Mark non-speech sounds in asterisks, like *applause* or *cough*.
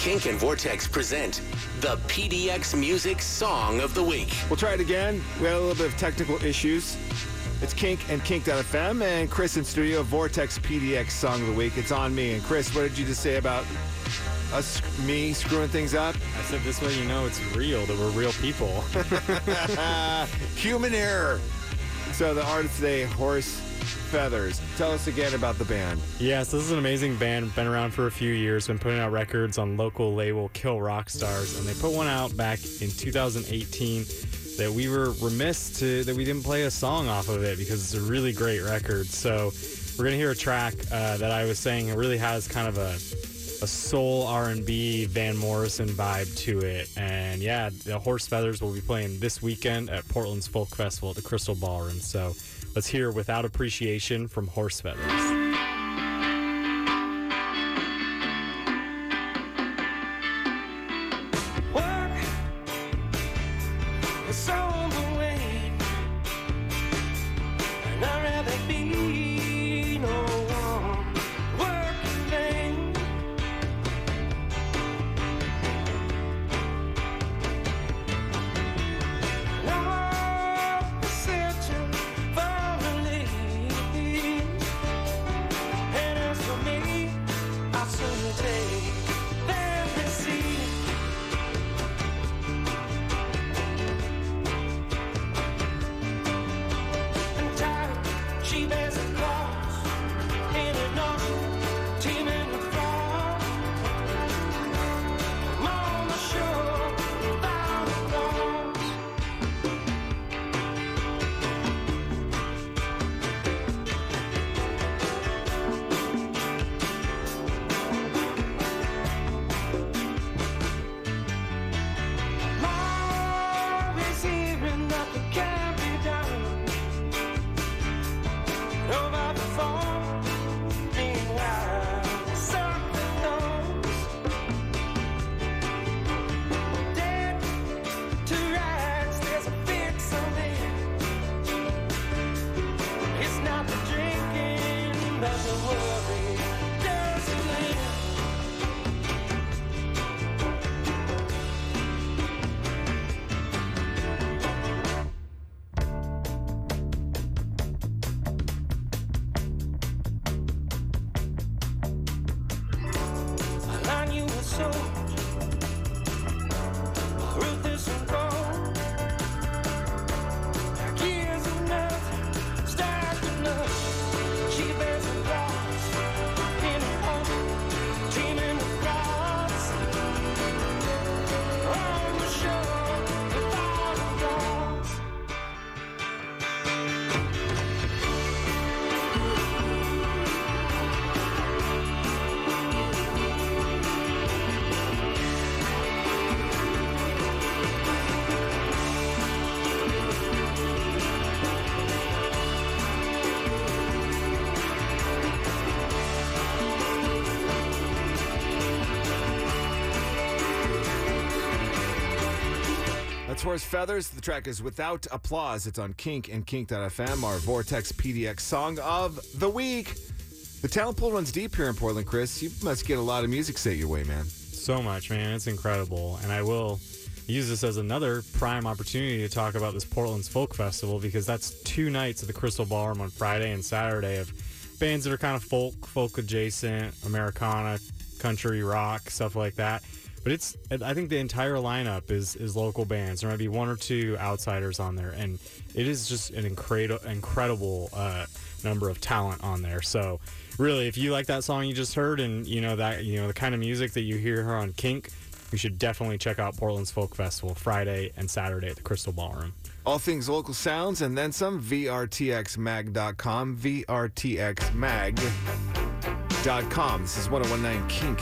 Kink and Vortex present the PDX Music Song of the Week. We'll try it again. We had a little bit of technical issues. It's Kink and Kink.fm and Chris in studio, Vortex PDX Song of the Week. It's on me. And Chris, what did you just say about us, me screwing things up? I said this way you know it's real, that we're real people. *laughs* Human error. So the artist today, Horse Feathers. Tell us again about the band. yes, this is an amazing band. Been around for a few years, been putting out records on local label Kill Rock Stars, and they put one out back in 2018 that we were remiss to that we didn't play a song off of it because it's a really great record. So we're gonna hear a track uh, that I was saying it really has kind of a a soul R&B Van Morrison vibe to it. And yeah, the Horse Feathers will be playing this weekend at Portland's Folk Festival at the Crystal Ballroom. So let's hear Without Appreciation from Horse Feathers. That's Horse Feathers. The track is Without Applause. It's on Kink and Kink.fm, our Vortex PDX Song of the Week. The talent pool runs deep here in Portland, Chris. You must get a lot of music sent your way, man. So much, man. It's incredible. And I will use this as another prime opportunity to talk about this Portland's Folk Festival because that's two nights at the Crystal Ballroom on Friday and Saturday of bands that are kind of folk, folk adjacent, Americana, country, rock, stuff like that. But it's I think the entire lineup is is local bands. There might be one or two outsiders on there, and it is just an incredible incredible uh, number of talent on there. So really, if you like that song you just heard, and you know that you know the kind of music that you hear here on Kink, you should definitely check out Portland's Folk Festival Friday and Saturday at the Crystal Ballroom. All things local sounds and then some. VRTXMag.com. VRTXMag.com. This is 1019 Kink.